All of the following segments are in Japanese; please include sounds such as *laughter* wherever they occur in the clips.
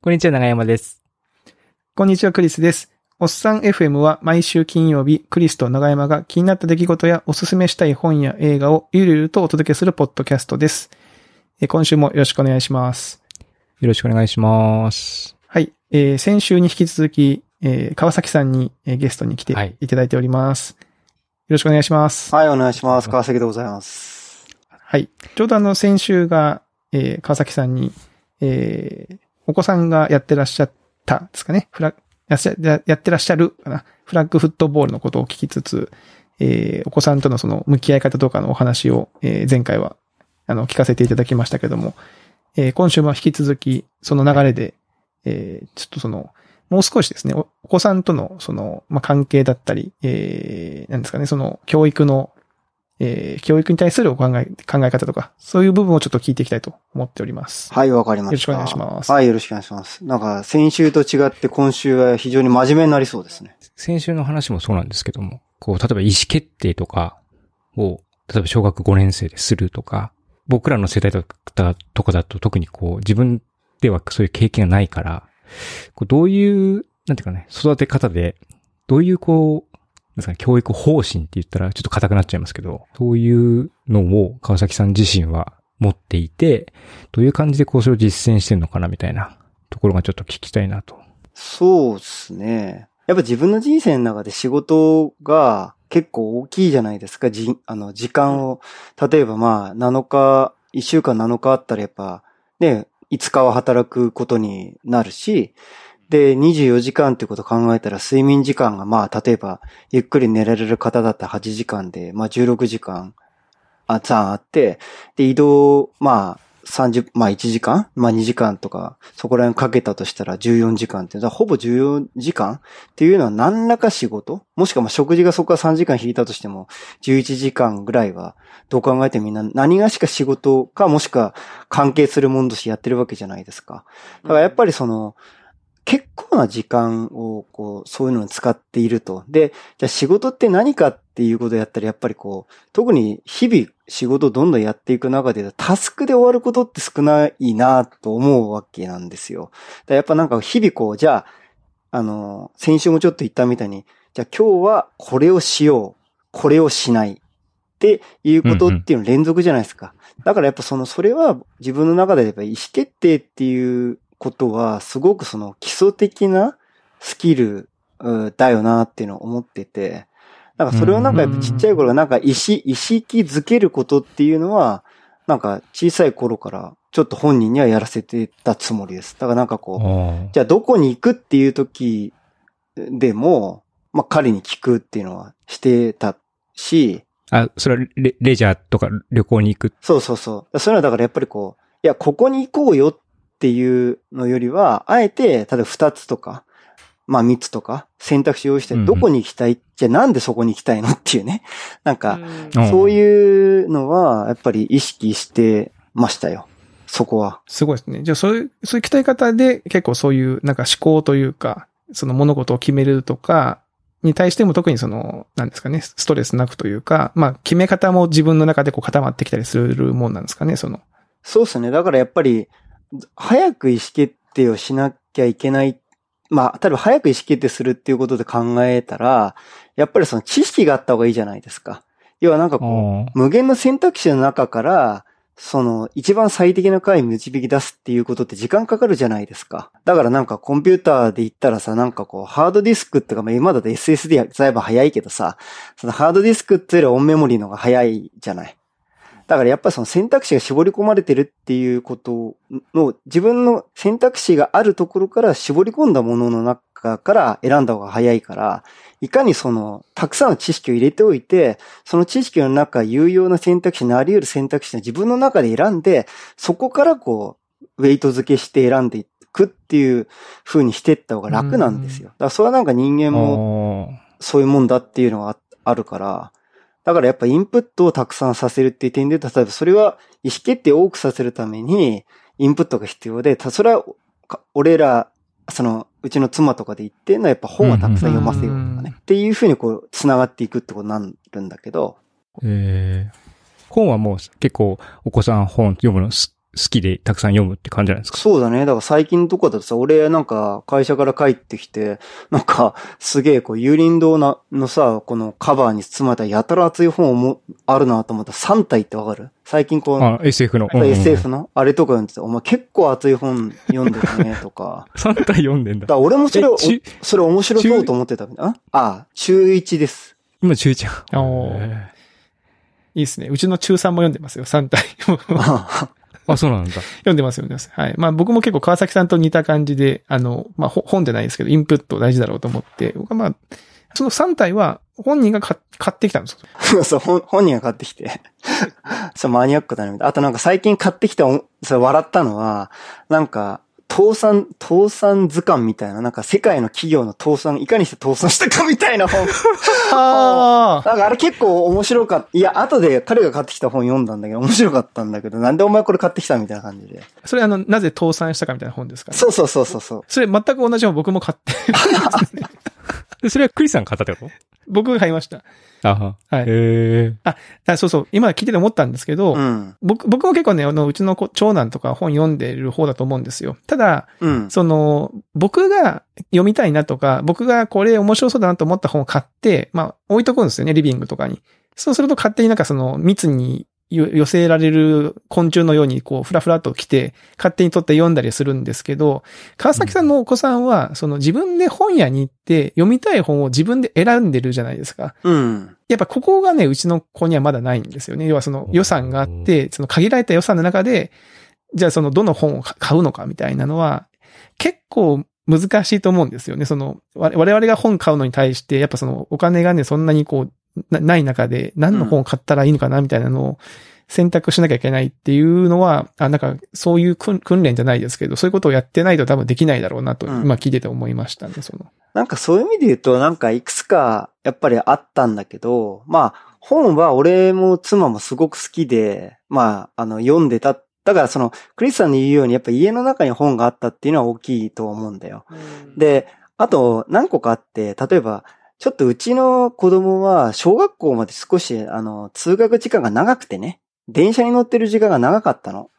こんにちは、長山です。こんにちは、クリスです。おっさん FM は毎週金曜日、クリスと長山が気になった出来事やおすすめしたい本や映画をゆるゆるとお届けするポッドキャストです。え今週もよろしくお願いします。よろしくお願いします。はい。えー先週に引き続き、えー川崎さんに、えーゲストに来てはいいただいております。よろしくお願いします。はい、お願いします。川崎でございます。はい。ちょうどあの、先週が、えー川崎さんに、えーお子さんがやってらっしゃったですかね。フラやってらっしゃるかな。フラッグフットボールのことを聞きつつ、えーお子さんとのその向き合い方とかのお話を、えー前回は、あの、聞かせていただきましたけども、えー今週も引き続き、その流れで、えーちょっとその、もう少しですね、おお子さんとの、その、まあ、関係だったり、えー、なんですかね、その、教育の、えー教育に対するお考え、考え方とか、そういう部分をちょっと聞いていきたいと思っております。はい、わかりました。よろしくお願いしますはい、よろしくお願いします。なんか、先週と違って今週は非常に真面目になりそうですね。先週の話もそうなんですけども、こう、例えば意思決定とかを、例えば小学5年生でするとか、僕らの世代とかとかだと特にこう、自分ではそういう経験がないから、こうどういう、なんていうかね、育て方で、どういうこう、ですかね、教育方針って言ったらちょっと硬くなっちゃいますけど、そういうのを川崎さん自身は持っていて、どういう感じでこうそれを実践してるのかなみたいなところがちょっと聞きたいなと。そうですね。やっぱ自分の人生の中で仕事が結構大きいじゃないですか。じ、あの、時間を、例えばまあ、7日、1週間7日あったらやっぱ、ね、5日は働くことになるし、で、24時間ってことを考えたら睡眠時間がまあ、例えば、ゆっくり寝られる方だったら8時間で、まあ16時間、あ、さああって、で、移動、まあ、30、まあ1時間まあ2時間とか、そこら辺かけたとしたら14時間って、だほぼ14時間っていうのは何らか仕事もしくはまあ食事がそこから3時間引いたとしても、11時間ぐらいは、どう考えてみんな何がしか仕事か、もしくは関係するものとしてやってるわけじゃないですか。だからやっぱりその、結構な時間を、こう、そういうのに使っていると。で、じゃあ仕事って何かっていうことやったら、やっぱりこう、特に日々仕事をどんどんやっていく中で、タスクで終わることって少ないなと思うわけなんですよ。だやっぱなんか日々こう、じゃあ、あの、先週もちょっと言ったみたいに、じゃあ今日はこれをしよう、これをしないっていうことっていうの連続じゃないですか。だからやっぱその、それは自分の中でやっぱ意思決定っていうことは、すごくその基礎的なスキルうんだよなっていうのを思ってて、なんかそれをなんかやっぱちっちゃい頃なんか意識、意識づけることっていうのは、なんか小さい頃からちょっと本人にはやらせてたつもりです。だからなんかこう、じゃあどこに行くっていう時でも、まあ彼に聞くっていうのはしてたし、あ、それはレレジャーとか旅行に行く？そうそうそう。そういうのはだからやっぱりこう、いや、ここに行こうよっていうのよりは、あえて、例えば二つとか、まあ三つとか選択肢を用意してどこに行きたい、じゃあなんでそこに行きたいのっていうね。*laughs* なんか、うんそういうのは、やっぱり意識してましたよ。そこは。すごいですね。じゃあ、そういう、そういう鍛え方で結構そういう、なんか思考というか、その物事を決めるとか、に対しても特にその、なんですかね、ストレスなくというか、まあ、決め方も自分の中でこう固まってきたりするもんなんですかね、その。そうですね。だからやっぱり、早く意思決定をしなきゃいけない。まあ、例えば早く意思決定するっていうことで考えたら、やっぱりその知識があった方がいいじゃないですか。要はなんかこう、無限の選択肢の中から、その、一番最適な回に導き出すっていうことって時間かかるじゃないですか。だからなんかコンピューターで言ったらさ、なんかこう、ハードディスクっていうか、まあ今だと SSD やえば早いけどさ、そのハードディスクっていうよりはオンメモリーの方が早いじゃない。だからやっぱりその選択肢が絞り込まれてるっていうことの、自分の選択肢があるところから絞り込んだものの中から選んだ方が早いから、いかにその、たくさんの知識を入れておいて、その知識の中、有用な選択肢、なり得る選択肢を自分の中で選んで、そこからこう、ウェイト付けして選んでいくっていう風にしていった方が楽なんですよ。だからそれはなんか人間もも、そういうもんだっていうのがああるから、だからやっぱインプットをたくさんさせるっていう点で、例えばそれは意思決定を多くさせるために、インプットが必要で、たそれは、か俺ら、その、うちの妻とかで言ってるのはやっぱ本はたくさん読ませようとかうんね。っていうふうにこう、繋がっていくってことになるんだけど、えー本はもう結構お子さん本読むのすきでたくさん読むって感じなんですか？そうだね。だから最近とかだとさ、俺なんか会社から帰ってきて、*laughs* なんかすげえこう、有林堂なのさ、このカバーに包まれたやたら熱い本もあるなと思ったら3体ってわかる？最近こう、あ、SF の。うん SF の？あれとか読んでて、お前結構熱い本読んでるね、とか。*laughs* 3体読んでんだだか。ら俺もそれそれ面白そうと思ってた。ああ、中1です。今中1。おーへいいですね。うちの中3も読んでますよ、3体。*laughs* ー *laughs* あ、そうなんだ。読んでます、読んでます。はい。まあ僕も結構川崎さんと似た感じで、あの、まあほ本じゃないですけど、インプット大事だろうと思って、僕はまあ、その3体は本人が買買ってきたんですよ。*laughs* そう、本本人が買ってきて。*laughs* そう、マニアックだね。あとなんか最近買ってきたお、それ笑ったのは、なんか、倒産、倒産図鑑みたいな、なんか世界の企業の倒産、いかにして倒産したかみたいな本。*laughs* ああなんかあれ結構面白かった。いや、後で彼が買ってきた本読んだんだけど、面白かったんだけど、なんでお前これ買ってきたみたいな感じで。それあの、なぜ倒産したかみたいな本ですか？ね。そうそうそうそうそう。それ全く同じ本僕も買って、で *laughs* それはクリスさん買ったってこと？僕が買いました。あは。はいへえ。あそうそう、今聞いてて思ったんですけど、うん。僕、僕も結構ね、あの、うちの子長男とか本読んでる方だと思うんですよ。ただ、うん。その、僕が読みたいなとか、僕がこれ面白そうだなと思った本を買って、まあ、置いとくんですよね、リビングとかに。そうすると勝手になんかその、密によ寄せられる昆虫のように、こう、ふらふらっと来て、勝手に取って読んだりするんですけど、川崎さんのお子さんは、その自分で本屋に行って、読みたい本を自分で選んでるじゃないですか。うん。やっぱここがね、うちの子にはまだないんですよね。要はその予算があって、その限られた予算の中で、じゃあそのどの本を買うのかみたいなのは、結構難しいと思うんですよね。その、我我々が本買うのに対して、やっぱそのお金がね、そんなにこう、なない中で何の本を買ったらいいのかなみたいなのを選択しなきゃいけないっていうのは、あ、なんかそういう訓訓練じゃないですけど、そういうことをやってないと多分できないだろうなと、うん今聞いてて思いましたね、その。なんかそういう意味で言うと、なんかいくつかやっぱりあったんだけど、まあ本は俺も妻もすごく好きで、まああの読んでた。だからそのクリスさんの言うようにやっぱ家の中に本があったっていうのは大きいと思うんだよ。で、あと何個かあって、例えばちょっとうちの子供は小学校まで少しあの通学時間が長くてね、電車に乗ってる時間が長かったの。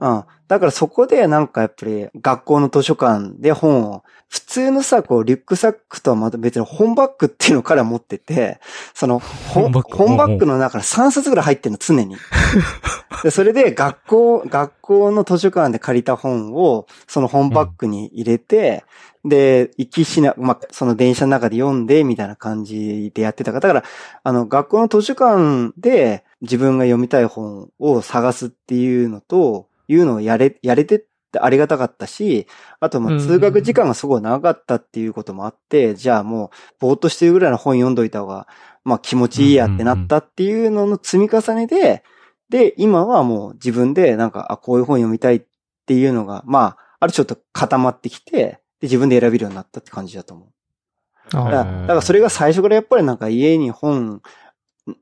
うん。だからそこでなんかやっぱり学校の図書館で本を、普通のさ、こうリュックサックとはまた別に本バッグっていうのから持ってて、その本本バッグの中に3冊ぐらい入ってるの常に。*laughs* でそれで学校、学校の図書館で借りた本をその本バッグに入れて、で、行きしな、まあ、その電車の中で読んで、みたいな感じでやってたから、だから、あの、学校の図書館で自分が読みたい本を探すっていうのと、いうのをやれ、やれてってありがたかったし、あと、ま通学時間がすごい長かったっていうこともあって、じゃあもう、ぼーっとしてるぐらいの本読んどいた方が、まあ、気持ちいいやってなったっていうのの積み重ねで、で、今はもう自分でなんか、あ、こういう本読みたいっていうのが、まあ、あるちょっと固まってきて、で、自分で選べるようになったって感じだと思う。あだからだからそれが最初からやっぱりなんか家に本、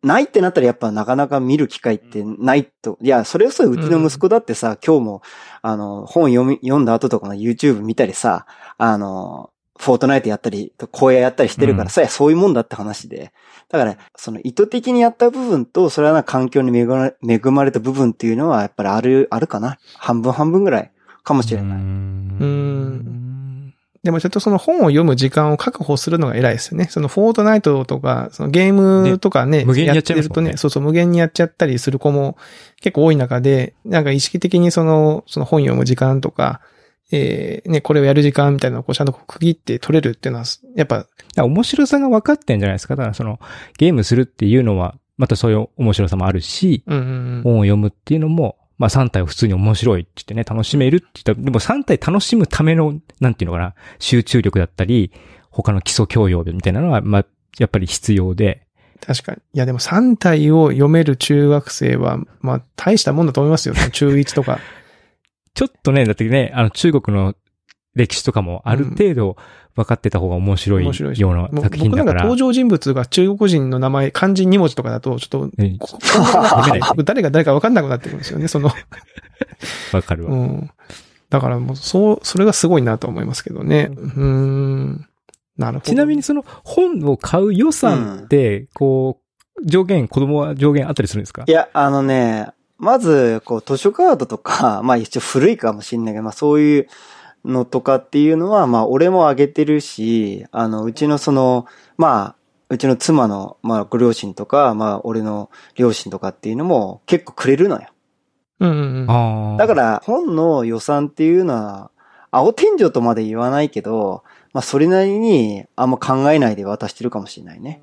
ないってなったらやっぱなかなか見る機会ってないと。いや、それこそうちの息子だってさ、今日も、あの、本読み、読んだ後とかの YouTube 見たりさ、あの、フォートナイトやったり、荒野やったりしてるからさ、そういうもんだって話で。だから、その意図的にやった部分と、それはな環境に恵まれ恵まれた部分っていうのは、やっぱりある、あるかな。半分半分ぐらいかもしれない。うん。でもちょっとその本を読む時間を確保するのが偉いですよね。そのフォートナイトとか、そのゲームとかね、ね無限にやっちゃいますもんねてるとね、そうそう無限にやっちゃったりする子も結構多い中で、なんか意識的にその、その本読む時間とか、えー、ね、これをやる時間みたいなのをこうちゃんと区切って取れるっていうのは、やっぱ、面白さが分かってんじゃないですか。だからその、ゲームするっていうのは、またそういう面白さもあるし、うんうんうん。本を読むっていうのも、まあ3体を普通に面白いって言ってね、楽しめるって言ったら、でも3体楽しむための、なんていうのかな、集中力だったり、他の基礎教養みたいなのは、まあ、やっぱり必要で、確かに。いやでも3体を読める中学生は、まあ大したもんだと思いますよ。中1とか。ちょっとね、だってね、あの中国の歴史とかもある程度分かってた方が面白い面白いしような作品だから。僕なんか登場人物が中国人の名前、漢字2文字とかだと、ちょっと。*laughs* 誰が誰か分かんなくなってくるんですよね、その。*laughs* わかるわ。うん。だからもう、そう、それがすごいなと思いますけどね。うーん。なるほど。ちなみに、その本を買う予算って、こう、上限、子供は上限あったりするんですか？いや、あのね、まず、こう、図書カードとか、*laughs* まあ一応古いかもしんないけど、まあそういうのとかっていうのは、まあ俺もあげてるし、あの、うちのその、まあ、うちの妻の、まあご両親とか、まあ俺の両親とかっていうのも結構くれるのよ。うんうんうん。ああ。だから、本の予算っていうのは、青天井とまで言わないけど、まあそれなりにあんま考えないで渡してるかもしれないね。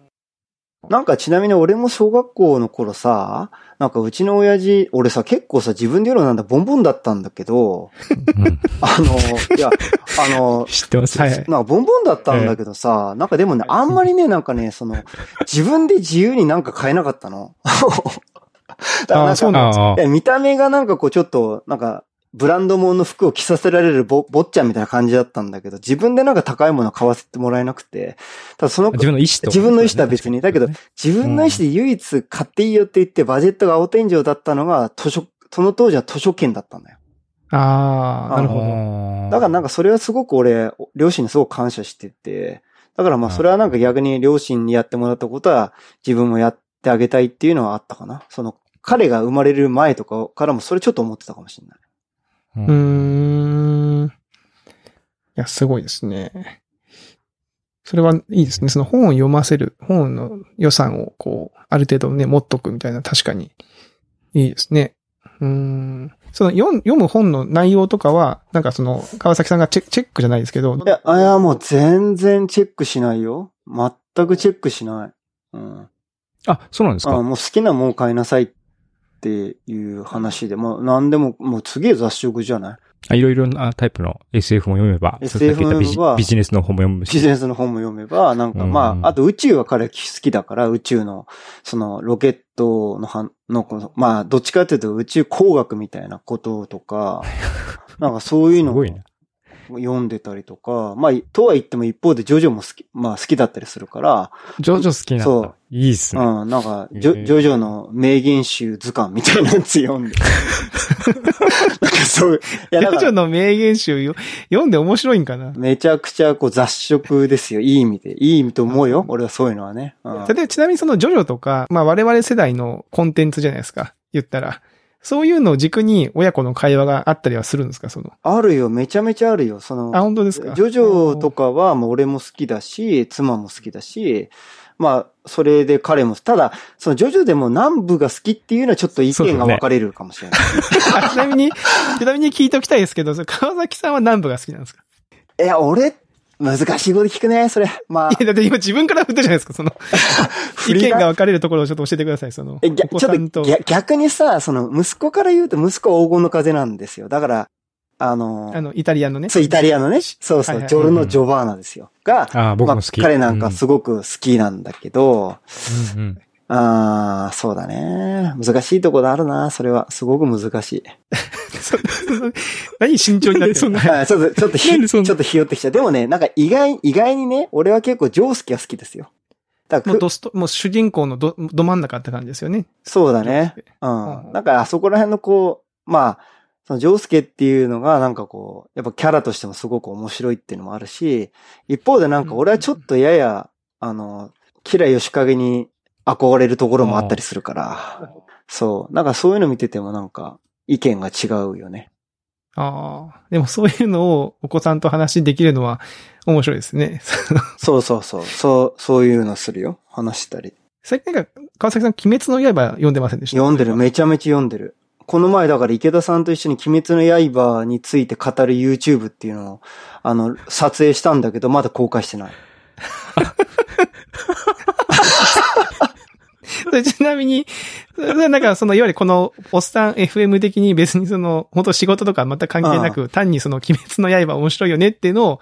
なんかちなみに俺も小学校の頃さ、なんかうちの親父、俺さ結構さ自分で言うのなんだボンボンだったんだけど、うんあの、いや、あの、知ってますよ。はいなんかボンボンだったんだけどさ、なんかでもね、あんまりね、なんかね、その、自分で自由になんか買えなかったの。*laughs* だからなんか見た目がなんかこうちょっと、なんか、ブランド物の服を着させられるぼ、坊ちゃんみたいな感じだったんだけど、自分でなんか高いもの買わせてもらえなくて、ただその、自分の意思と。自分の意思とは別に。だけど、自分の意思で唯一買っていいよって言って、バジェットが青天井だったのが、図書、その当時は図書券だったんだよ。ああ、なるほど。どだからなんかそれはすごく俺、両親にすごく感謝してて、だからまあそれはなんか逆に両親にやってもらったことは自分もやってあげたいっていうのはあったかな。その彼が生まれる前とかからもそれちょっと思ってたかもしれない。うーん。いや、すごいですね。それはいいですね。その本を読ませる、本の予算をこう、ある程度ね、持っとくみたいな、確かに、いいですね。うーん。その読む読む本の内容とかは、なんかその、川崎さんがチェチェックじゃないですけど、いや、あいやもう全然チェックしないよ。全くチェックしない。うん。あ、そうなんですか？あもう好きなもん買いなさいっていう話で、もう何でも、もう次雑食じゃない？あいろいろなタイプの SF も読めば、SF も読めばビジネスの本も読むし。ビジネスの本も読めば、なんか、うんまあ、あと宇宙は彼好きだから、宇宙の、その、ロケットのはの、このまあ、どっちかというと宇宙工学みたいなこととか、*laughs* なんかそういうのをすごいね。読んでたりとか、まあ、とは言っても一方でジョジョも好き、まあ好きだったりするから、ジョジョ好きなんだ。そういいっすね。うん、なんか、ジョジョジョの名言集図鑑みたいなやつ読んで。*laughs* なんかそう、ジョジョの名言集よ読んで面白いんかな？めちゃくちゃこう雑食ですよ。いい意味で。いい意味と思うよ。俺はそういうのはね。うん例えばちなみにそのジョジョとか、まあ我々世代のコンテンツじゃないですか。言ったら。そういうのを軸に親子の会話があったりはするんですか？その。あるよ。めちゃめちゃあるよ。その、あ、本当ですか？ジョジョとかはもう俺も好きだし、妻も好きだし、まあ、それで彼も、ただ、そのジョジョでも南部が好きっていうのはちょっと意見が分かれるかもしれない。あ *laughs* ちなみに、ちなみに聞いておきたいですけど、川崎さんは南部が好きなんですか？いや、俺、難しいこと聞くね、それ。まあい、や、だって今自分から振ったじゃないですか、その、*laughs* 意見が分かれるところをちょっと教えてください、その。え、ぎゃお子ちょっさんと。と逆逆にさ、その、息子から言うと息子は黄金の風なんですよ。だから、あの、あの、イタリアのね。そう、イタリアのね、そうそう、はいはいジョルノ・ジョバーナですよ。が、あ僕も好き。まあ彼なんかすごく好きなんだけど、うんうんああ、そうだね。難しいところあるな、それは。すごく難しい。そ *laughs* 何慎重になってるの？*laughs* はいちょっと、ちょっとひ、ちょっとひよってきた。でもね、なんか意外、意外にね、俺は結構ジョースキは好きですよ。だからく、もうドスト、もう主人公のど、ど真ん中って感じですよね。そうだね。ジョースケうん。だからあそこら辺のこう、まあ、そのジョースケっていうのがなんかこう、やっぱキャラとしてもすごく面白いっていうのもあるし、一方でなんか俺はちょっとやや、あの、キラヨシカゲに憧れるところもあったりするから、そう。なんかそういうの見ててもなんか意見が違うよね。ああ。でもそういうのをお子さんと話できるのは面白いですね。*laughs* そうそうそう。そう、そういうのするよ。話したり。最近なんか、川崎さん、鬼滅の刃読んでませんでした？読んでる。めちゃめちゃ読んでる。この前だから池田さんと一緒に鬼滅の刃について語る YouTube っていうのを、あの、撮影したんだけど、まだ公開してない。*laughs* そ *laughs* れちなみに、それはなんかその、いわゆるこの、おっさん FM 的に別にその、本当仕事とか全く関係なく、単にその、鬼滅の刃面白いよねっていうのを、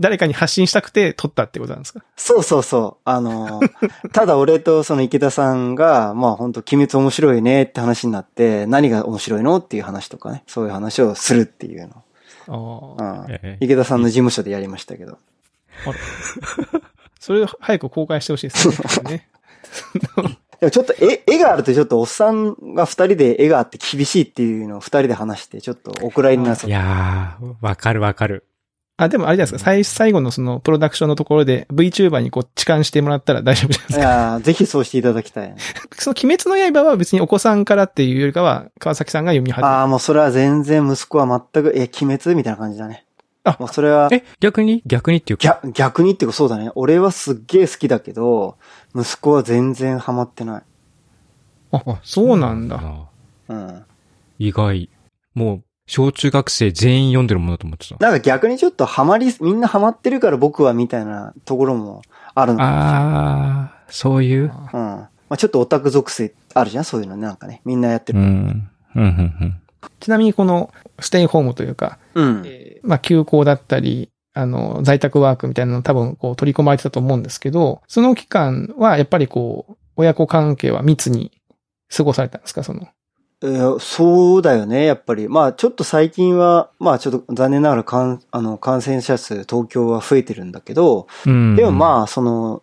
誰かに発信したくて撮ったってことなんですか？そうそうそう。あの、*laughs* ただ俺とその池田さんが、まあ本当鬼滅面白いねって話になって、何が面白いのっていう話とかね、そういう話をするっていうの。ああ。池田さんの事務所でやりましたけど。それを早く公開してほしいですね。*laughs* でもちょっと絵、絵があるとちょっとおっさんが二人で絵があって厳しいっていうのを二人で話して、ちょっとお蔵入りになっいやー、わかるわかる。あ、でもあれじゃないですか、最、最後のその、プロダクションのところで VTuber にこう、痴漢してもらったら大丈夫じゃないでいすか。やーぜひそうしていただきたい。*laughs* その、鬼滅の刃は別にお子さんからっていうよりかは、川崎さんが読み始めああ、もうそれは全然息子は全く、え、鬼滅みたいな感じだね。あもうそれは、え、逆に？逆にっていうか。逆、逆にっていうかそうだね。俺はすっげえ好きだけど、息子は全然ハマってない。あ、そうなんだ。うん。意外。もう、小中学生全員読んでるものだと思ってた。なんか逆にちょっとハマり、みんなハマってるから僕はみたいなところもあるのかもしれないああ、そういう？うん。まあちょっとオタク属性あるじゃんそういうのねなんかね。みんなやってる。うん。うん、うん、うん。ちなみにこの、ステイホームというか、うん。えーまあ、休校だったり、あの、在宅ワークみたいなの多分こう取り込まれてたと思うんですけど、その期間はやっぱりこう、親子関係は密に過ごされたんですか？その。えーそうだよね、やっぱり。まあちょっと最近は、まあちょっと残念ながら感あの感染者数東京は増えてるんだけど、うん。でもまあその、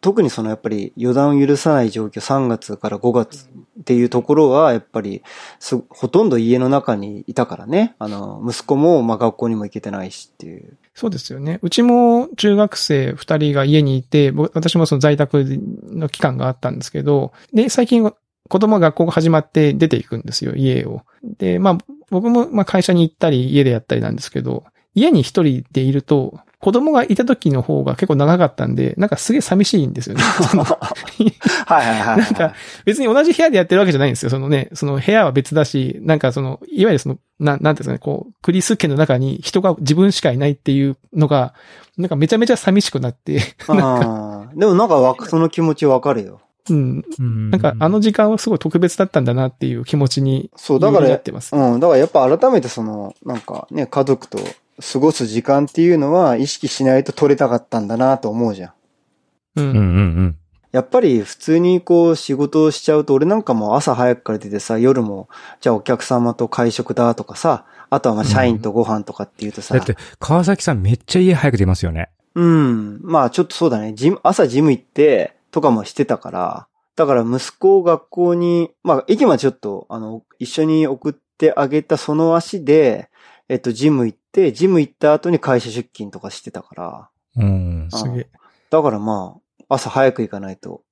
特にそのやっぱり予断を許さない状況3月から5月っていうところはやっぱりすほとんど家の中にいたからね。あの、息子もまあ学校にも行けてないしっていう。そうですよね。うちも中学生二人が家にいて、私もその在宅の期間があったんですけど、で、最近子供が学校が始まって出ていくんですよ、家を。で、まあ、僕もまあ会社に行ったり家でやったりなんですけど、家に一人でいると、子供がいた時の方が結構長かったんで、なんかすげえ寂しいんですよね。*laughs* はいはいはいはい。なんか、別に同じ部屋でやってるわけじゃないんですよ。そのね、その部屋は別だし、なんかその、いわゆるその、ななんていうんですかね、こう、クリス家の中に人が自分しかいないっていうのが、なんかめちゃめちゃ寂しくなって、*laughs* あーでもなんかわかその気持ちわかるよ。うん。うん、なんかあの時間はすごい特別だったんだなっていう気持ちに、そう、だからなっ、てます。うん、だからやっぱ改めてその、なんかね、家族と過ごす時間っていうのは意識しないと取れたかったんだなと思うじゃん。う。うんんうんうん。やっぱり普通にこう仕事をしちゃうと、俺なんかも朝早くから出てさ、夜も、じゃあお客様と会食だとかさ、あとはまあ社員とご飯とかっていうとさ、だって、川崎さんめっちゃ家早く出ますよね。うん。まあちょっとそうだね。ジム、朝ジム行ってとかもしてたから、だから息子を学校に、まあ駅までちょっと、あの、一緒に送ってあげたその足で、えっと、ジム行って、ジム行った後に会社出勤とかしてたから、うん。すげえ。だからまあ、朝早く行かないと。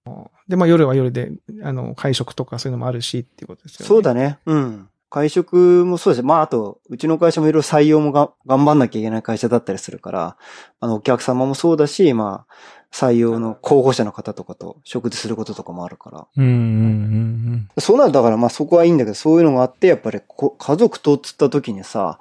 で、まあ夜は夜で、あの、会食とかそういうのもあるしっていうことですよね。そうだね。うん。会食もそうです。まあ、あと、うちの会社もいろいろ採用もが頑張んなきゃいけない会社だったりするから、あの、お客様もそうだし、まあ、採用の候補者の方とかと食事することとかもあるから。うんうんうんそうなるだからまあそこはいいんだけど、そういうのがあって、やっぱりこ家族とっつった時にさ、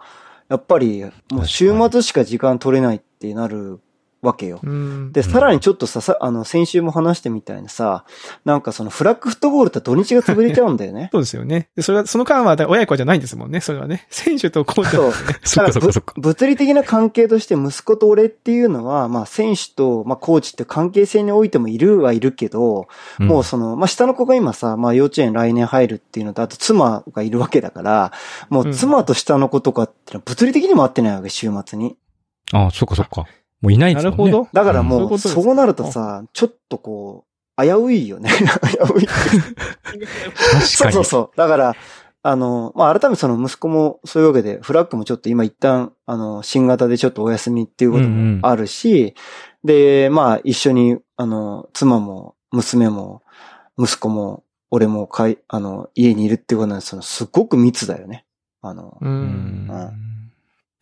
やっぱりもう週末しか時間取れないってなるわけよ。うん。で、さらにちょっとさ、さあの、先週も話してみたいにさ、なんかそのフラッグフットボールって土日が潰れちゃうんだよね。*laughs* そうですよね。で、それは、その間は親子じゃないんですもんね。それはね。選手とコーチそう。*laughs* そっかそっかそっかぶ物理的な関係として息子と俺っていうのは、まあ選手と、まあコーチって関係性においてもいるはいるけど、うん。もうその、まあ下の子が今さ、まあ幼稚園来年入るっていうのと、あと妻がいるわけだから、もう妻と下の子とかってのは物理的にも会ってないわけ、週末に。あそっかそっか。もういないですもんね。なるほど。だからもう、そうなるとさ、ちょっとこう、危ういよね。危うい。確かに。そうそうそう。だから、あの、まあ、改めてその息子もそういうわけで、フラッグもちょっと今一旦、あの、新型でちょっとお休みっていうこともあるし、で、まあ、一緒に、あの、妻も、娘も、息子も、俺もかい、あの、家にいるっていうことなんで、その、すごく密だよね。あの、う。うんん。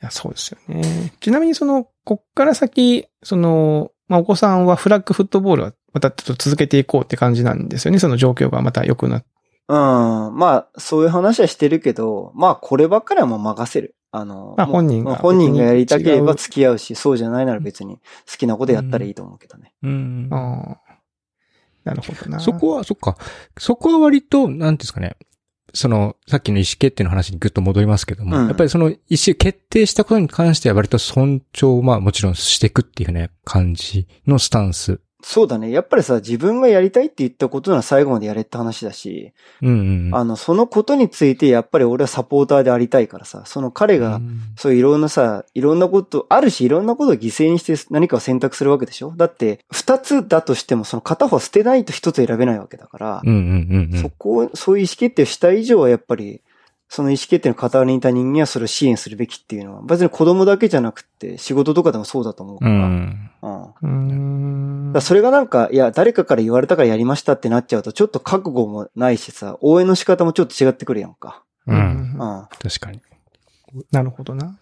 いや、そうですよね。ちなみにその、こっから先、その、まあ、お子さんはフラッグフットボールはまたちょっと続けていこうって感じなんですよね。その状況がまた良くなって。うん、まあ、そういう話はしてるけど、まあ、こればっかりはもう任せる。あの、まあ本人がまあ本人がやりたければ付き合うし、そうじゃないなら別に好きなことやったらいいと思うけどね。うん。ああ。なるほどな。そこは、そっか。そこは割と、なんていうんですかね。その、さっきの意思決定の話にぐっと戻りますけども、うんやっぱりその意思決定したことに関しては割と尊重をまあもちろんしていくっていうね、感じのスタンス。そうだね。やっぱりさ、自分がやりたいって言ったことなら最後までやれって話だし、うん。あの、そのことについてやっぱり俺はサポーターでありたいからさ、その彼が、うんそういういろんなさ、いろんなこと、あるしいろんなことを犠牲にして何かを選択するわけでしょ？だって、二つだとしてもその片方捨てないと一つ選べないわけだから。そこを、そういう意思決定をした以上はやっぱり、その意思決定の傍りにいた人間はそれを支援するべきっていうのは、別に子供だけじゃなくて、仕事とかでもそうだと思うかうら。ん。うん。うーんだそれがなんか、いや、誰かから言われたからやりましたってなっちゃうと、ちょっと覚悟もないしさ、応援の仕方もちょっと違ってくるやんか。うん。うん。確かに。なるほどな。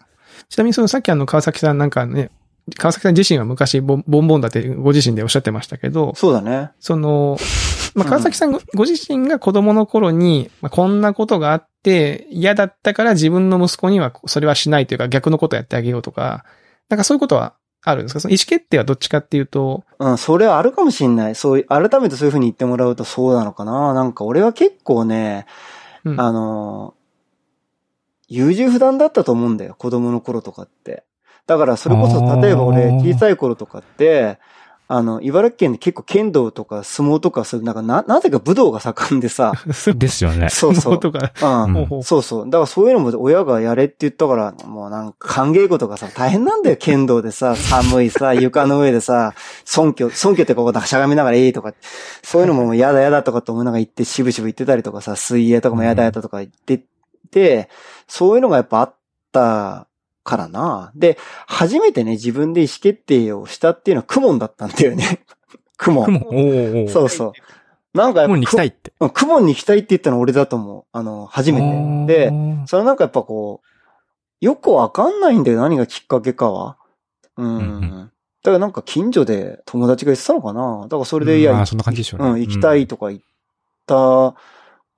ちなみにそのさっきあの川崎さんなんかね、川崎さん自身は昔ボンボンだってご自身でおっしゃってましたけど、そうだね。その、*laughs* まあ、川崎さんごご自身が子供の頃に、まあ、こんなことがあって嫌だったから自分の息子にはそれはしないというか逆のことやってあげようとか、なんかそういうことはあるんですか？その意思決定はどっちかっていうと、うん、それはあるかもしんない。そういう、改めてそういう風に言ってもらうとそうなのかな？なんか俺は結構ね、うんあの、優柔不断だったと思うんだよ。子供の頃とかって。だからそれこそ、例えば俺小さい頃とかって、あの、茨城県で結構剣道とか相撲とかそういう、なんかな、なぜか武道が盛んでさ、*laughs* ですよね。そうそう。とか、うんそうそう。だからそういうのも親がやれって言ったから、もうなんか歓迎語とかさ、大変なんだよ、*laughs* 剣道でさ、寒いさ、床の上でさ、尊虚、尊虚ってここしゃがみながらいいとか、そういうのももうやだやだとかと思いながら言って、しぶしぶ言ってたりとかさ、水泳とかもやだやだとか言ってて、そういうのがやっぱあったからな。で、初めてね、自分で意思決定をしたっていうのはクモンだったんだよね。クモン。雲、おーおーそうそう。なんかやっぱ雲に行きたいって。うんクモンに行きたいって言ったのは俺だと思う。あの、初めて。で、それなんかやっぱこう、よくわかんないんだよ、何がきっかけかは。うん。うんうんだからなんか近所で友達が言ってたのかなだからそれで、いや、うんそんな感じでしょうね。うん、行きたいとか言った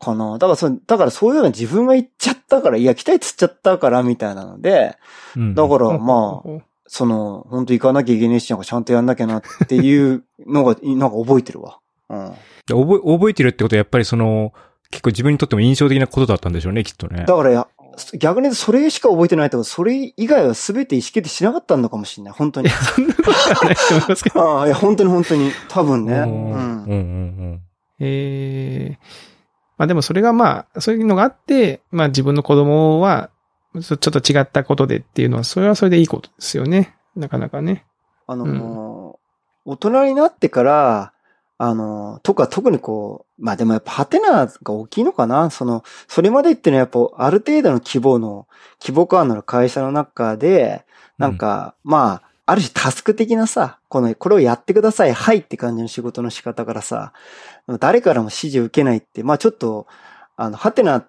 かな。だからそ、だからそういうの自分が言っちゃったから、いや、来たいっつっちゃったから、みたいなので、うん。だからまあ、その、本当行かなきゃいけないし、なんかちゃんとやんなきゃなっていうのが、なんか覚えてるわ。うん。で覚え、覚えてるってことはやっぱりその、結構自分にとっても印象的なことだったんでしょうね、きっとね。だからや、逆にそれしか覚えてないけど、それ以外は全て意思決定しなかったのかもしれない。本当に。そんなことはないと思いますけど。*laughs* ああ、いや、本当に本当に。多分ね。う。うんうんん。うんええまあでもそれがまあ、そういうのがあって、まあ自分の子供は、ちょっと違ったことでっていうのは、それはそれでいいことですよね。なかなかね。あのー大人になってから、あのーとか特にこう、まあでもやっぱハテナが大きいのかなその、それまでってのはやっぱある程度の規模の、規模感のある会社の中で、なんか、まあ、ある種タスク的なさ、この、これをやってください、はいって感じの仕事の仕方からさ、誰からも指示を受けないって、まあちょっと、あの、ハテナ、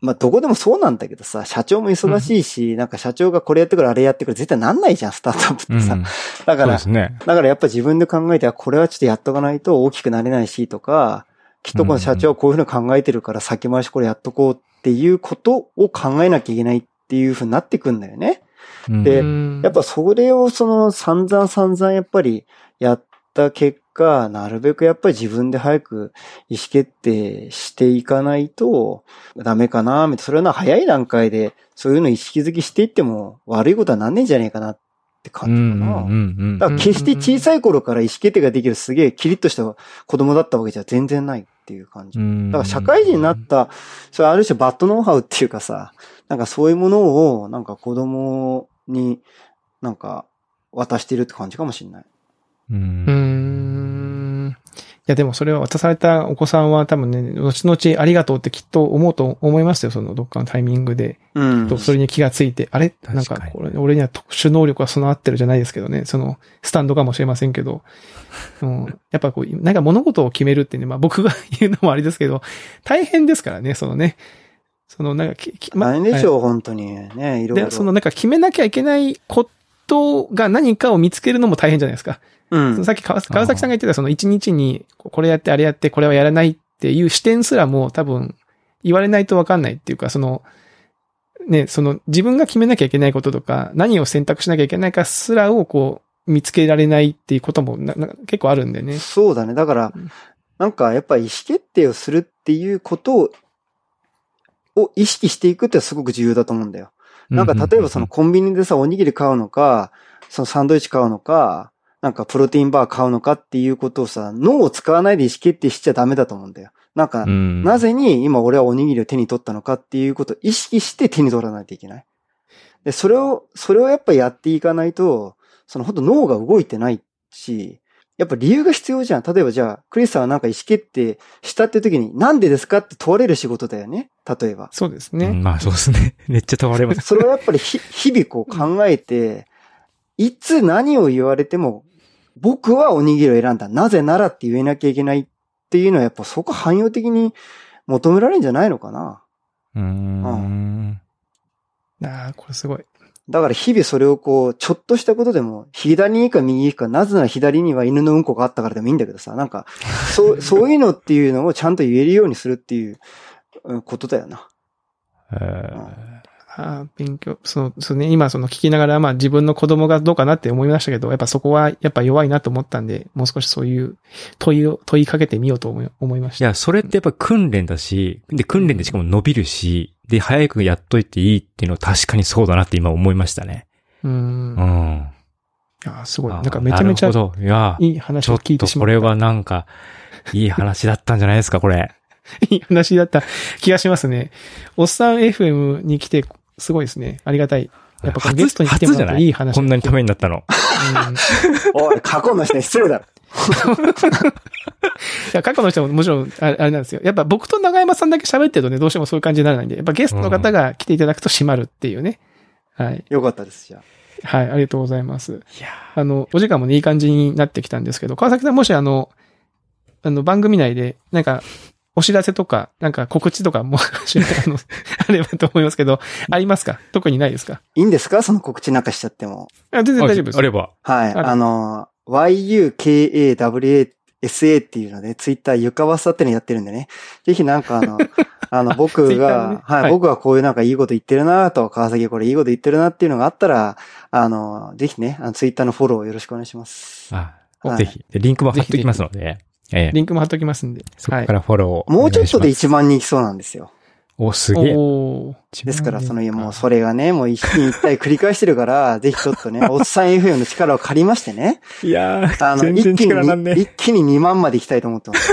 まあどこでもそうなんだけどさ、社長も忙しいし、なんか社長がこれやってくる、あれやってくる、絶対なんないじゃん、スタートアップってさ。うん。うんだからね。だからやっぱ自分で考えて、あこれはちょっとやっとかないと大きくなれないしとか、きっとこの社長はこういうふうに考えてるから先回しこれやっとこうっていうことを考えなきゃいけないっていうふうになってくんだよね。うんでうんやっぱそれをその散々散々やっぱりやった結果、なるべくやっぱり自分で早く意思決定していかないとダメかな、みたいな。それはな早い段階でそういうの意識づきしていっても悪いことはなんねえんじゃねえかなって感じかな。うんうんうんだから決して小さい頃から意思決定ができるすげえキリッとした子供だったわけじゃ全然ないっていう感じ。うん。だから社会人になった、それある種バッドノウハウっていうかさ、なんかそういうものをなんか子供になんか渡してるって感じかもしれない。う。うんーん。いや、でもそれは渡されたお子さんは多分ね、後々ありがとうってきっと思うと思いますよ。そのどっかのタイミングで。うん。とそれに気がついて、あれ？なんかこれ、俺には特殊能力が備わってるじゃないですけどね。その、スタンドかもしれませんけど。うん、やっぱこう、なんか物事を決めるってね、まあ僕が言うのもあれですけど、大変ですからね、そのね。そのなんかき、きま大変でしょう、本当にね、いろいろ。で、そのなんか決めなきゃいけないことが何かを見つけるのも大変じゃないですか。うんさっき川川崎さんが言ってたその一日にこれやってあれやってこれはやらないっていう視点すらも多分言われないとわかんないっていうか、その、ね、その自分が決めなきゃいけないこととか、何を選択しなきゃいけないかすらをこう見つけられないっていうこともなな結構あるんでね。そうだね。だからうん、なんかやっぱり意思決定をするっていうことを、を意識していくってすごく重要だと思うんだよ。なんか例えばそのコンビニでさ、おにぎり買うのか、そのサンドイッチ買うのか、なんかプロテインバー買うのかっていうことをさ、脳を使わないで意思決定しちゃダメだと思うんだよ。なんか、うん、なぜに今俺はおにぎりを手に取ったのかっていうことを意識して手に取らないといけない。で、それを、それをやっぱやっていかないと、その本当脳が動いてないし、やっぱ理由が必要じゃん。例えばじゃあ、クリスさんはなんか意思決定したって時に、なんでですかって問われる仕事だよね？例えば。そうですね。うんまあそうですね。*laughs* めっちゃ問われます。それはやっぱりひ *laughs* 日々こう考えて、いつ何を言われても、僕はおにぎりを選んだ。なぜならって言えなきゃいけないっていうのはやっぱそこ汎用的に求められるんじゃないのかな？うーん。ああ、これすごい。だから日々それをこう、ちょっとしたことでも、左に行くか右に行くか、なぜなら左には犬のうんこがあったからでもいいんだけどさ、なんか、そう、*laughs* そういうのっていうのをちゃんと言えるようにするっていううんことだよな。えーああ、勉強。そう、そうね、今その聞きながら、まあ自分の子供がどうかなって思いましたけど、やっぱそこはやっぱ弱いなと思ったんで、もう少しそういう問いを、問いかけてみようと思い思いました。いや、それってやっぱ訓練だし、で、訓練でしかも伸びるし、で、早くやっといていいっていうのは確かにそうだなって今思いましたね。うー。うんん。ああ、すごい。あなんかめちゃめちゃ。いや、いい話を聞いてしまった。とこれはなんか、いい話だったんじゃないですか、これ。*laughs* いい話だった気がしますね。おっさん FM に来て、すごいですね。ありがたい。やっぱこのゲストに来てもらってい？い話。こんなにためになったの。うんおい、過去の人に失礼だろ。*laughs* いや、過去の人ももちろん、あれあれなんですよ。やっぱ僕と長山さんだけ喋ってるとね、どうしてもそういう感じにならないんで、やっぱゲストの方が来ていただくと閉まるっていうね。はい。よかったです、じゃあ。はい、ありがとうございます。いやあの、お時間もね、いい感じになってきたんですけど、川崎さんもしあの、あの、番組内で、なんか、お知らせとか、なんか告知とかも、しあの、あればと思いますけど、ありますか？特にないですか？いいんですか？その告知なんかしちゃっても。あ全然あ大丈夫です。あれば。はい。あの、YUKAWASA っていうので、ツイッターゆかわさってのやってるんでね。ぜひなんかあの、*laughs* あの、僕が、のねはい、はい僕がこういうなんかいいこと言ってるなと、川崎これいいこと言ってるなっていうのがあったら、あの、ぜひね、あのツイッターのフォローよろしくお願いします。あはいぜひ。でリンクも貼っときますので、ええリンクも貼っときますんで。はいそこか。らフォローをもうちょっとでお願いし1万人いきそうなんですよ。お、すげえ。ですから、その、もうれ。それがね、もう一進一退繰り返してるから、*laughs* ぜひちょっとね、おっさん FM の力を借りましてね、いやー、あの、全然一気力なんねに、。一気に2万まで行きたいと思ってます。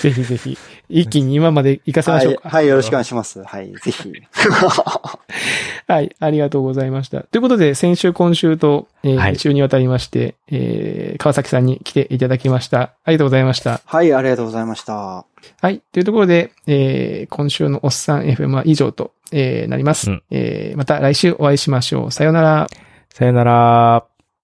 *laughs* ぜひぜひ、一気に今まで行かせまはい、しょうか。はい、よろしくお願いします。はい、ぜひ。*laughs* はい、ありがとうございました。ということで、先週、今週と、えーはい週にわたりまして、えー川崎さんに来ていただきました。ありがとうございました。はい、ありがとうございました。はい。というところで、えー今週のおっさん FM は以上と、えーなります。うんえーまた来週お会いしましょう。さようなら。さよなら。